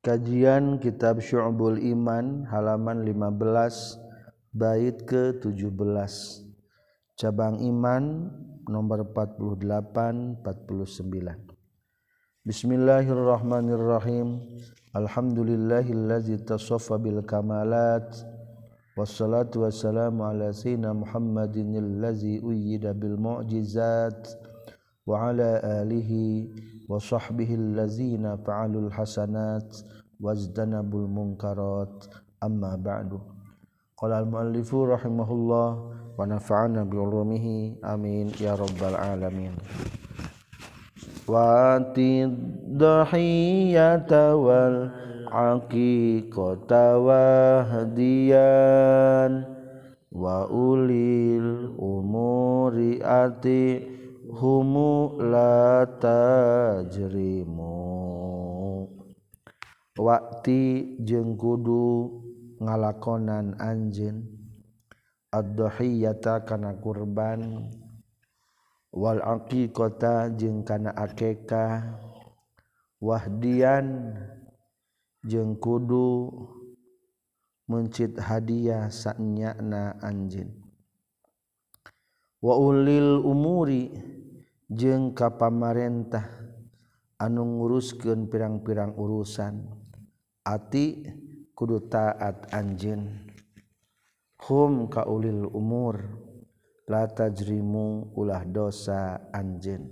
Kajian Kitab Syu'bul Iman halaman 15 bait ke-17 Cabang Iman nomor 48 49 Bismillahirrahmanirrahim. Alhamdulillahillazi tasaffa bil kamalat. Wassalatu wassalamu ala sayyidina Muhammadin allazi uyyida bil mu'jizat. Wa ala alihi وصحبه الذين فعلوا الحسنات واجتنبوا المنكرات. أما بعد قال المؤلف رحمه الله ونفعنا بعلومه. آمين. يا رب العالمين. وآتي الضحية والعقيقة وهديا وأولي الأمور أتي humu la tajrimu. Waktu jeung kudu ngalakonan anjin ad-dhahiyata kana kurban. Wal aqiqata jeung kana akekah wahdian jeung kudu mencit hadiah sanyana anjin wa ulil umuri jeung ka pamarentah anu nguruskeun pirang-pirang urusan ati kudu taat anjeun. Hum ka ulil umur la tajrimu ulah dosa anjeun.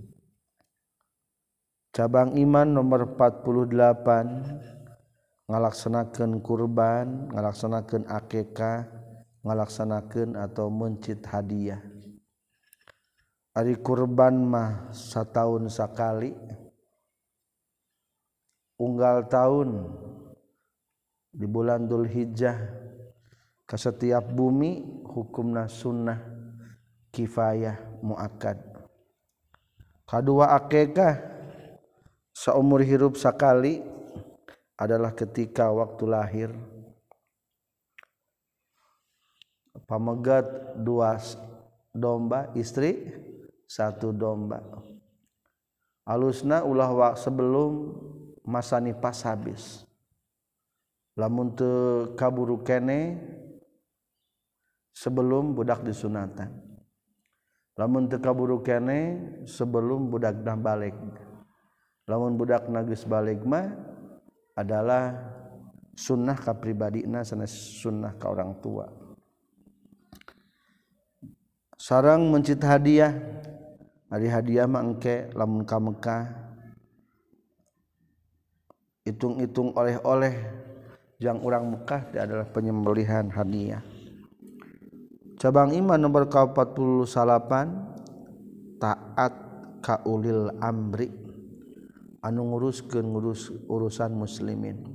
Cabang iman nomor 48 ngalaksanakeun kurban ngalaksanakeun akekah ngalaksanakeun atau mencit hadiah. Ari kurban mah setahun sekali. Unggal tahun di bulan Dhul Hijjah ke setiap bumi hukumna sunnah kifayah muakad kedua akekah seumur hidup sekali adalah ketika waktu lahir. Pamegat dua domba istri satu domba. Alusna ulah wa sebelum masa nipas habis. Lamun teu kaburu kene sebelum budak disunatan. Lamun teu kaburu kene sebelum budak dah balik. Lamun budak nagis balik mah adalah sunnah ka pribadina sanes sunnah ka orang tua. Sarang mencit hadiah Ari hadiah mah engke lamun ka Mekah hitung-hitung oleh-oleh yang orang Mekah dia adalah penyembelihan hadiah. Cabang iman nomor 48 taat kaulil amri anu nguruskeun ngurus urusan muslimin.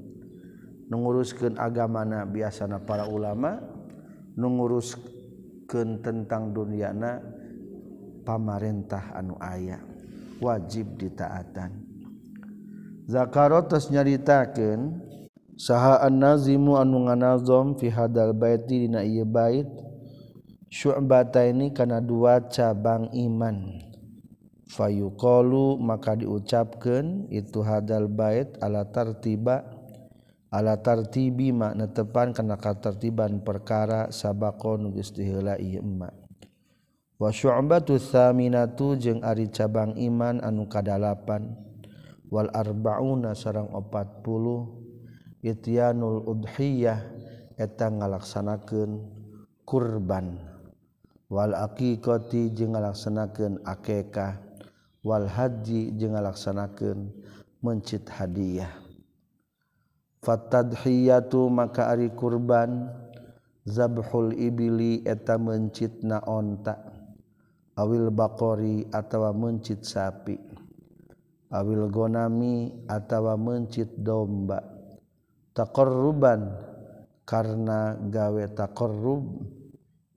Nunguruskeun agamana biasana para ulama, nunguruskeun tentang duniana pamarentah anu aya wajib ditaatan. Zakarotos nyaritaken sahaan nazimu anu nganazom fi hadal baiti dina ieu bait syu'bata ini kana dua cabang iman. Fayuqalu maka diucapkeun itu hadal bait ala tartiba ala tartibi makna tepan kana katertiban perkara sabaqon geus diheula ieu emak wasyu'batu tsaminatu jeung ari cabang iman anu kadalapan. Wal arbauna sareng 40 ityanul udhiyah eta ngalaksanakeun kurban. Wal aqiqati jeung ngalaksanakeun akekah. Wal haji jeung ngalaksanakeun mencit hadiah. Fatadhiyatu maka ari kurban. Zabhul ibili eta mencitna ontak awil bakori atawa mencit sapi. Awil gonami atawa mencit domba. Takorruban karena gawe takorrub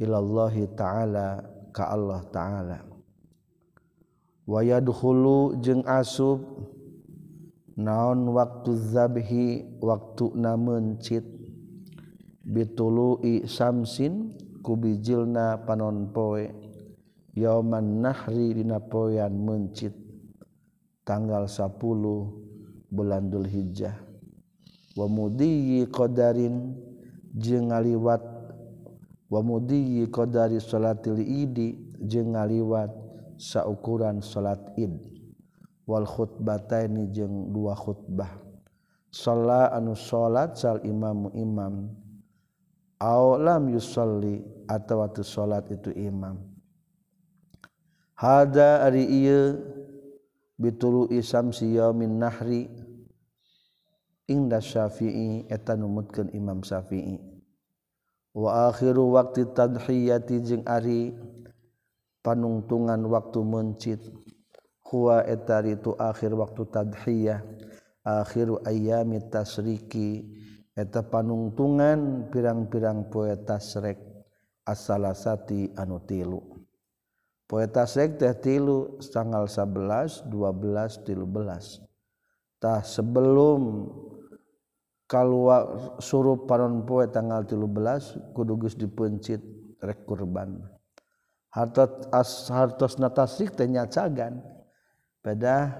ilallahi ta'ala ka Allah ta'ala. Wayadkhulu jeung asub naon waktu zabhi waktu na mencit. Bitului samsin kubijilna panon poe yauman nahri dina poyan mencit tanggal 10 bulan Dzulhijjah. Wa mudiyyi qadarin jeung ngaliwat wa mudiyyi qadari salatil idi jeung ngaliwat saukuran salat id wal khutbataini jeung dua khutbah. Sholat anu salat sal imamu imam aw lam yusalli atawa tu salat itu imam. hada ari ieu bitulu isam siyamin nahri. Inda syafi'i eta numutkeun imam syafi'i. Wa akhiru waqti tadhiyati jeung ari panungtungan waktu mencit. Huwa eta itu akhir waktu tadhiyah. Akhiru ayyami tasriki. Eta panungtungan pirang-pirang poe tasrek. As-salasati anu tilu. Poe tasrek teh tilu tanggal 11 12 13 tah sebelum keluar suruh panon poe tanggal 13 kudu geus dipencit rek kurban. Hartos as hartos natasik teh nyacagan. Pada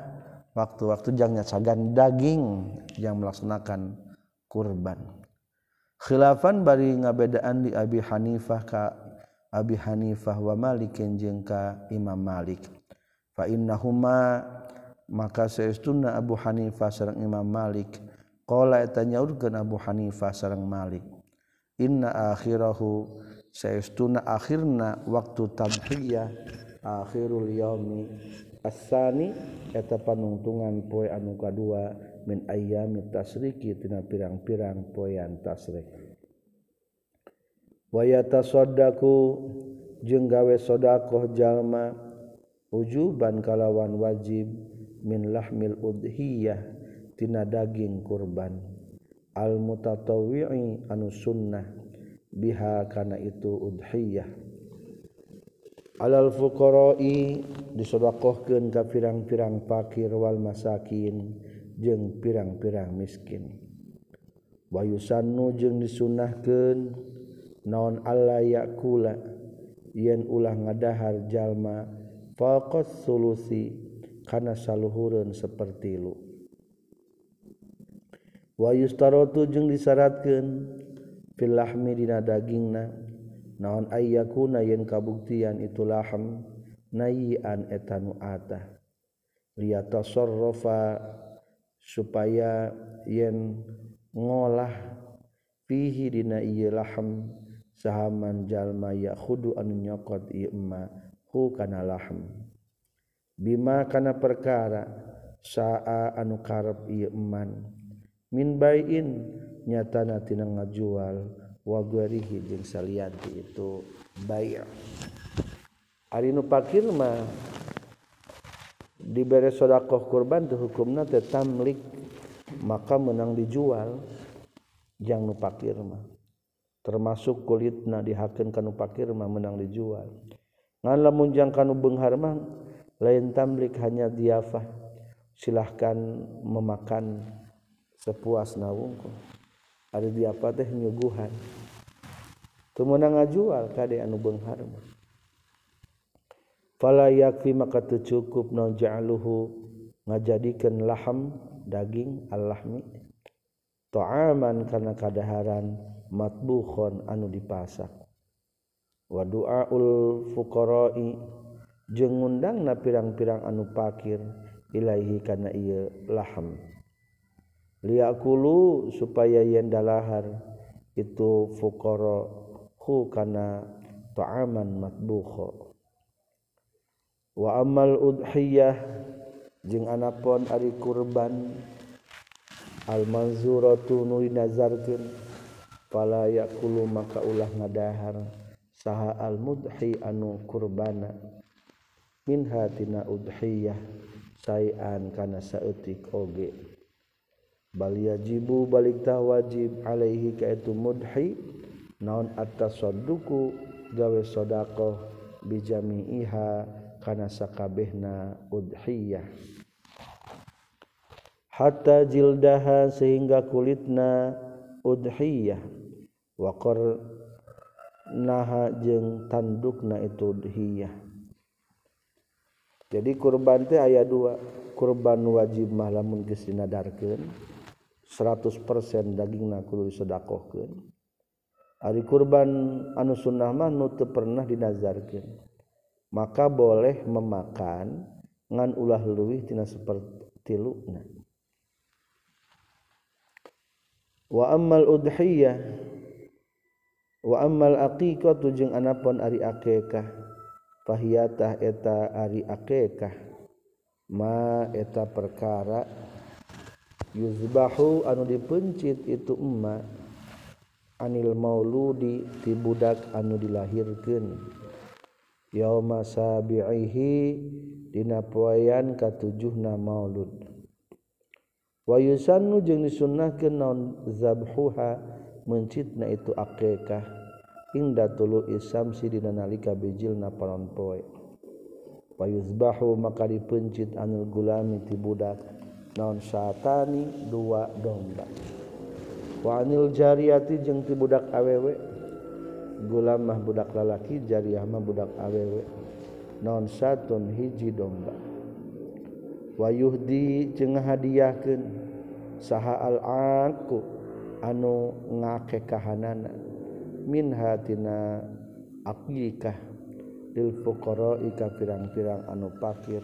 waktu-waktu jang nyacagan daging yang melaksanakan kurban. Khilafan bari ngabedaan di Abi Hanifah ka Abi Hanifah wa Malikin jeung ka Imam Malik. Fa innahuma maka saestuna Abu Hanifah sareng Imam Malik. Qala eta nyaurkeun Abu Hanifah sareng Malik. Inna akhirahu saestuna akhirna waktu tadhiyah akhirul yaumi asani eta panungtungan poe anu kadua min ayyamit tasriki tina pirang-pirang poean tasrik wayata sodaku jeung gawe sodakoh jalma ujuban kalawan wajib min lahmil udhiyah tina daging kurban. Al mutatawwi'i anu sunnah biha kana itu udhiyah. Alal fuqara'i disodakohkeun ka pirang-pirang fakir wal masakin jeung pirang-pirang miskin. Wa yusannu jeung disunnahkeun naon Allah yakula yen ulah ngadahar jalma faqas sulusi kana saluhurun seperti lu. Wa yustarotu jeung disyaratkeun fil lahmi dina dagingna naon ayyakuna yen kabuktian itu laham nayian etanu atah. Liyatasarrafa supaya yen ngolah fihi dina ieu laham sahaman jalma ya khudu anu nyokot ieu emma hu kana lahm. Bima kana perkara saa anu karep ieu eman min baiin nyatana tina ngajual wa ghairihi jeung salianti itu bai' ari nu pakir mah dibere sodakoh kurban tuh hukumna teh tamlik maka menang dijual jangan nu pakir mah. Termasuk kulitna dihakeun ka nu pakir mah menang dijual. Ngan lamun jang kanu beunghar mah lain tamlik hanya diafah. Silahkan memakan sepuasna wungkul ari diapa teh nyuguhan. Teu meunang ngajual kade anu beunghar mah. Fala yakfi maka teu cukup naon ja'aluhu ngajadikeun laham daging al-lahmi. Ta'aman kana kadaharan matbukhon anu dipasak. Wa duaul fuqara'i jeung ngundangna pirang-pirang anu pakir ilaihi kana ieu laham liyakulu supaya yen dalahar itu fuqara hu kana ta'aman matbukho wa amal udhiyah jeung anapon ari kurban al manzuratu nu nazarkeun pala yakulu maka ulah ngadahar. Saha al mudhi anu kurbana. Min hatina udhiyah. Sayan kana saeutik oge. Bal yajibu balik tah wajib alaihi ka itu mudhi. Naon atas saduku gawe sedekah bijamiiha kana sakabehna udhiyah. Hatta jildaha sehingga kulitna udhiyah wakor naha jeung tandukna itu udhiyah. Jadi kurban teh aya dua kurban wajib mah lamun geus dinadarkeun 100% dagingna kudu disedekahkeun ari kurban anu sunnah mah nu teu pernah dinazarkeun. Maka boleh memakan ngan ulah leuwih tina seperti lukna. wa ammal udhiyah wa ammal aqiqatu jeung anapun ari akekah. Fahiyatah eta ari akekah. Ma eta perkara yuzbahu anu dipencit itu emma anil mauludi ti budak anu dilahirkeun. Yauma sabihi dina poean katujuhna maulud. wayusannu jeung disunnahkeun naon zabhuha mencitna itu akekah. Inda tulu isamsi dina nalika bijilna panon poe. Wayuzbahu maka dipencit anil gulami ti budak. Naon satani dua domba. Wa anil jariyati jeung ti budak awewe. Gulam mah budak lalaki jariah mah budak awewe. Non satun hiji domba. wayuhdi jeung hadiahkeun saha al aku anu ngake kahanana min hatina aqikah lil fuqara ika pirang-pirang anu pakir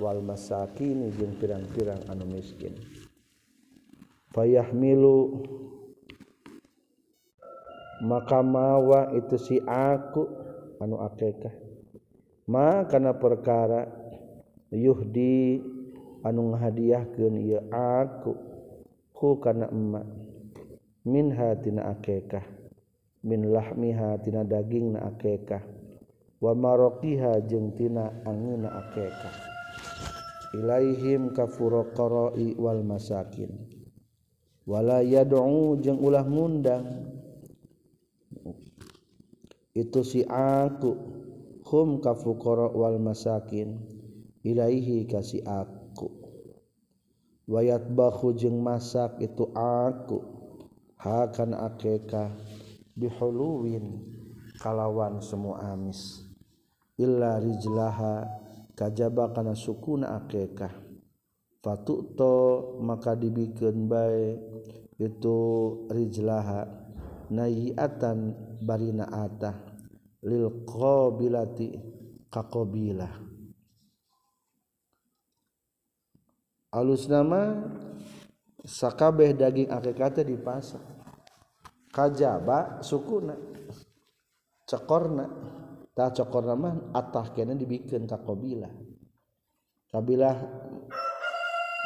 wal masakin jeung pirang-pirang anu miskin. Fayahmilu maka mawa itu si aku anu akekah. Ma kana perkara yuhdi anu ngahadiahkeun ieu aku ku kana emmak min hatina akekah min lahmiha tina dagingna akekah wa marokiha jeung tina angin akekah. Ilaihim kafurqarai wal masakin. Wala yad'u jeung ulah ngundang itu si aku hum kafuqara wal masakin. Ilaihi kasi aku. wayat bahu jeung masak itu aku. Hakan akeka. Bihuluwin kalawan semua amis. Illa rijlaha kajaba kana sukuna akekah fatuto maka dibikin baik itu rijlaha. Nayiatan barina atah. Lil qabilati kaqabilah alus nama sakabeh daging akikatnya di pasar kajaba sukuna. Cekorna tak cekorna mah atah kena dibikin kakobilah kabilah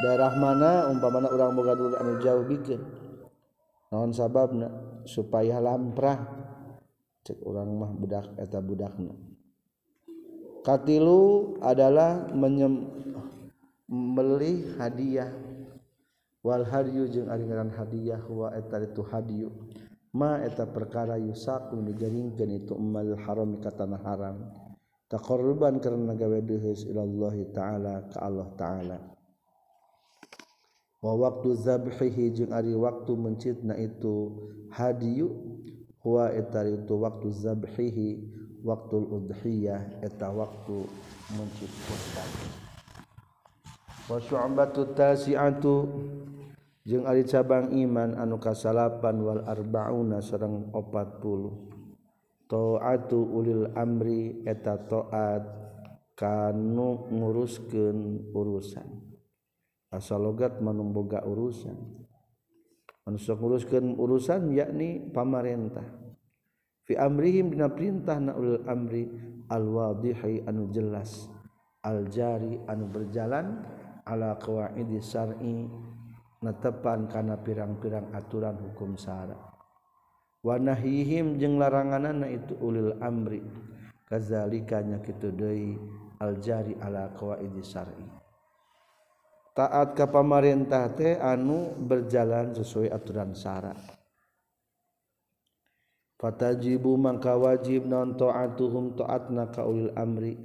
daerah mana umpamana orang boga dulu anu jauh bikin. Naon sababna? Supaya lamprah. Cek orang mah budak eta budakna. Katilu adalah menyem membeli hadiah. Wal hadyu jeung ari hadiah. Wa eta itu hadiyu. Ma eta perkara yusaku dijaringkeun itu emal haram ka tanah haram. Taqarruban karena gawe deus ilallah taala ka Allah taala. Waktu zabhihi jeung ari waktu mencitna itu hadiyu. Huwa eta itu waktu zabhihi waktu udhiyah eta waktu mencit wasyu'batu tasi'atu. Jeung ari cabang iman anu kasalapan wal arbauna sareng 40 taatu ulil amri eta taat kanu nguruskeun urusan. Asal logat manumboga urusan. Anu sok nguruskeun urusan yakni pamarentah. Fi amrihim dina perintah na ulil amri al wadihi anu jelas al jari anu berjalan ala qawaidi syar'i netepan kana pirang-pirang aturan hukum syara. Wa nahihim jeung laranganana itu ulil amri kazalika nya kitu deui al jari ala qawaidi syar'i. Taat ke pamarintah teh anu berjalan sesuai aturan syarat fatajibu mangka wajib non taatuhum taatna ka ulil amri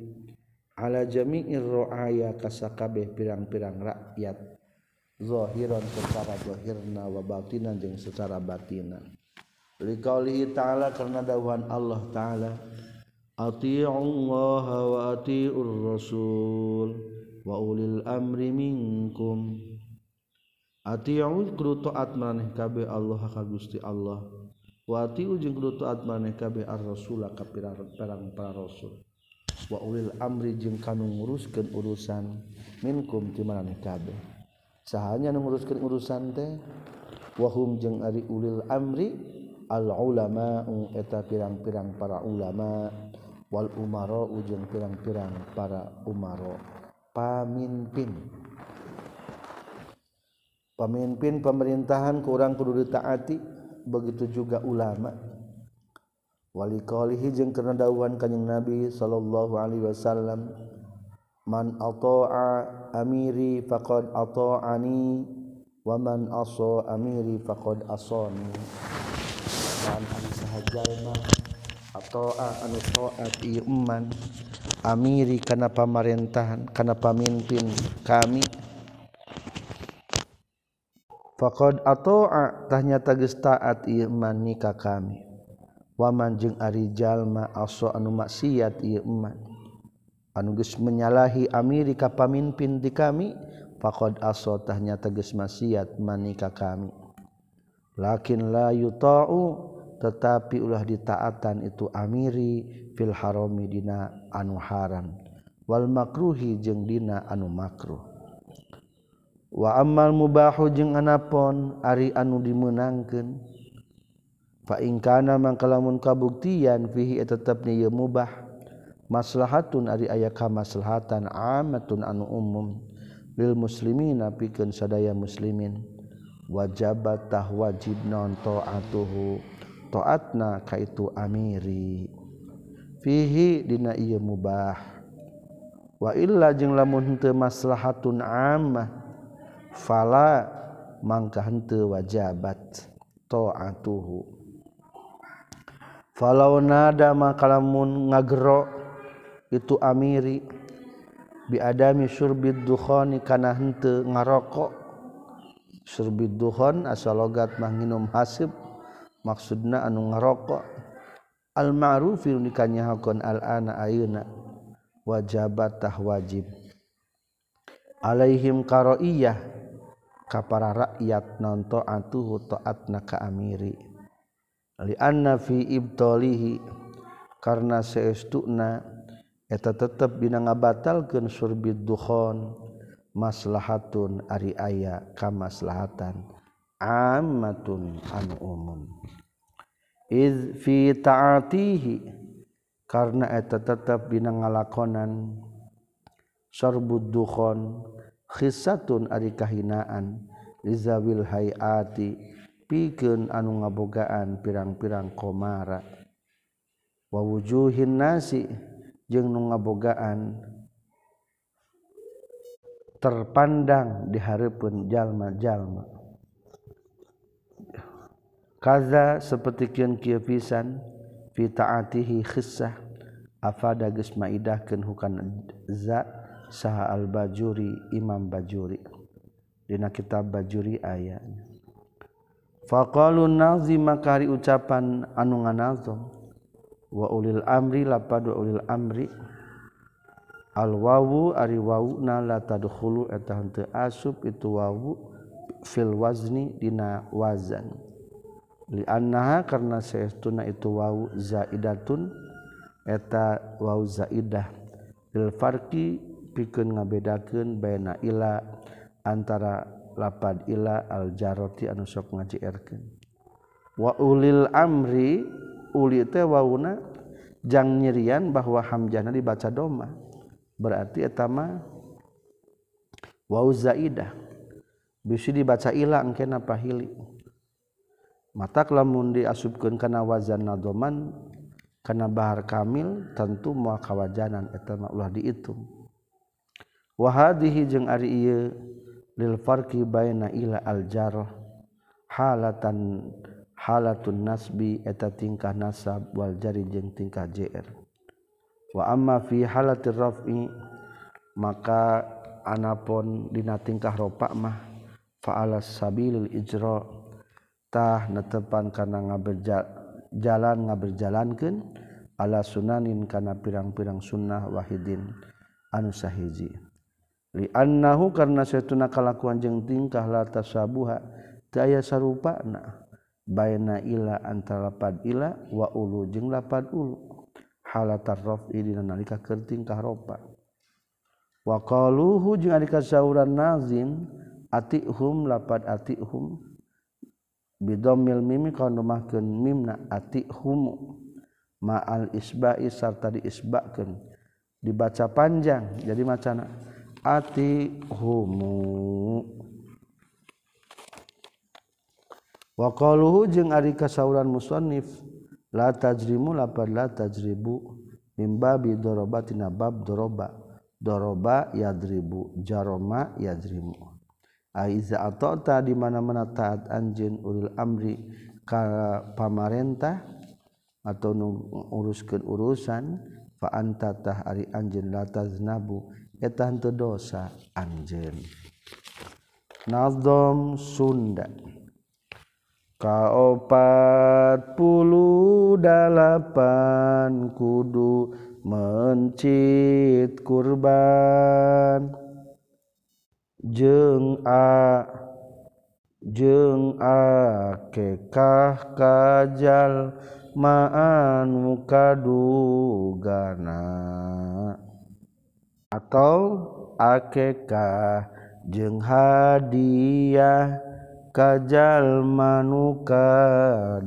ala jami'ir ro'aya kasakabeh pirang-pirang rakyat. Zahiran secara zahirna wa batinan jeung secara batinan liqaulihi ta'ala karena dawuhan Allah ta'ala. Ati'u Allah wa ati'ur rasul wa ulil amri minkum. Taat manehkab Allah Gusti Allah. Wati ujung taat manehkab rasul perang para rasul wa ulil amri jeung kanu nguruskeun urusan minkum ti maneh kabeh sahanya nu nguruskeun urusan teh wahum jeung ari ulil amri al ulama eta pirang-pirang para ulama wal umara ujung pirang-pirang para umara pamimpin. Pemimpin pemerintahan kurang kudu ditaati begitu juga ulama. Wali qalihi jeung kana dawuhan kanjing Nabi sallallahu alaihi wasallam man ata'a amiri faqad ata'ani wa man asa amiri faqad asani. Dan anu saha jalma ata'a anu taat ieu iman amiri kana pamerintahan kana pamimpin kami. Faqad ata'a tanya geus taat ieu iman nikah kami wamanjeng Arijallma aso anu maksiat Iman anuges menyalahi Amerika pamimpin di kami pakod asotahnya teges maksiat manika kami. Lakin layu tau tetapi ulah ditaatan itu Amiri fil haromi dina anu haram. Wal makruhi jeung dina anu makruh. Wa amal mubahu jeung anapon ari anu dimenangkeun. faingkana mangkalamun kabuktian fihi tetapnya ye mubah. Maslahatun ari aya kamaslahatan amatun anu umum. Lil muslimina pikeun sadaya muslimin. Wajabat tah wajib non taatuhu taatna ka itu amiri. Fihi dina ieu mubah. Wa illa jeung lamun henteu maslahatun ammah fala mangka henteu wajabat taatuhu falau nada makalamun ngagro itu amiri. Biadami surbit dukhoni kana henteu ngarokok asal logat asalogat manginum hasib maksudna anu ngarokok al ma'ruf nu dikanyahakeun al ana ayeuna wajabat tah wajib. Alaihim karoiyah kapara rakyat nonto atuhu taatna ka amiri. lianna fi ibtalihi karena seestuna eta tetep dina ngabatalkeun surbid dukhon maslahatun ari aya kamaslahatan ammatun anu umum iz fi ta'atihi karena eta tetep dina ngalakonan surbud dukhon khisatun ari kahinaan lizawil hayati anu ngabogaan pirang-pirang komara. Wawujuhin nasi jeng nu ngabogaan terpandang di Harpun jalma-jalma. Kaza seperti kian kiapisan fitaatihi khissah afada geus maidahkeun hukan za saha al-bajuri imam bajuri. Dina kitab bajuri ayatnya faqalun nazi makari ucapan anu nganazo wa ulil amri lapad wa ulil amri. Al wawu ari wawna la tadkhulu eta henteu asup itu wawu fil wazni dina wazan. Li annaha karna saestuna itu wawu zaidatun eta wawu zaidah. Lil farqi pikeun ngabedakeun baina ila antara lapad ila aljaroti anu sok ngajiirkan wa ulil amri uli teh wauna jang nyirian bahwa hamjana dibaca doma. Berarti etama wau zaidah. Bisa dibaca ila engkena pahili. Mata lamun diasupkeun kana wazan nadoman kana bahar kamil tentu moal kawajanan eta mah ulah diitung. Wa hadhihi jeung ari ieu lil farqi baina ila al jarh halatan halatun nasbi eta tingkah nasab wal jari jeung tingkah jr wa amma fi halatir raf'i maka anapun dina tingkah ropa mah fa'ala sabilil ijra tah netepan kana ngaberjalan ngaberjalankeun ala sunanin kana pirang-pirang sunnah wahidin anu sahiji. Liannahu karena setuna kalakuan jeung tingkah lata sabuha teu aya sarupana baina ila antara lapad ila wa ulu jeung lapad ulu. Halatar rafi dina nalika keur tingkah ropa. Wa qaluhu jeung ari kasauran nazim atihum lapad atihum bidammil mimi kana numahkeun mimna atihum ma'al isba'i sarta diisbakeun. Dibaca panjang jadi macana. ati humu. Waqaluhu jeung ari kasauran musannif la tajrimu lapad la tajribu mim babi dorobatina bab doroba doroba yadribu jaroma yadrimu. Aiza atota di mana-mana taat anjeun ulil amri ka pamarentah atau uruskeun urusan fa anta tah ari anjeun la taznabu eta dosa anjeun. Nazom Sunda. Kaopat puluh dalapan kudu mencit kurban. Jeng a jeng a kekah kajal ma'an mukadugana atau akekah jeung hadiah kajal manuka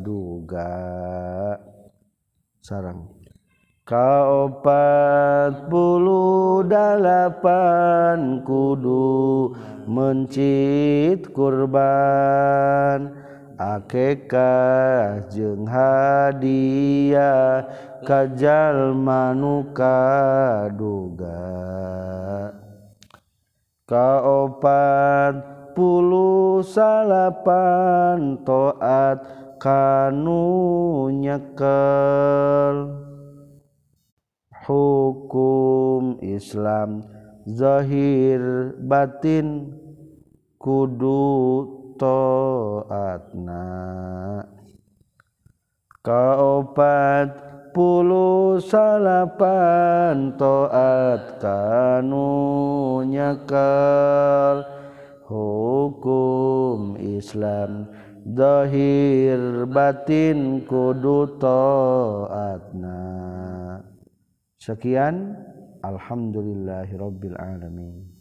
duga. Sarang. Kaopat puluh dalapan kudu mencit kurban. Akekah jeung hadiah kajal manuka duga. Kaopat puluh salapan toat kanu nyekel hukum Islam zahir batin kudu toatna kaopat salapan toat kanu nyakal hukum Islam dhahir batin kudu toatna sekian. Alhamdulillahirabbil alamin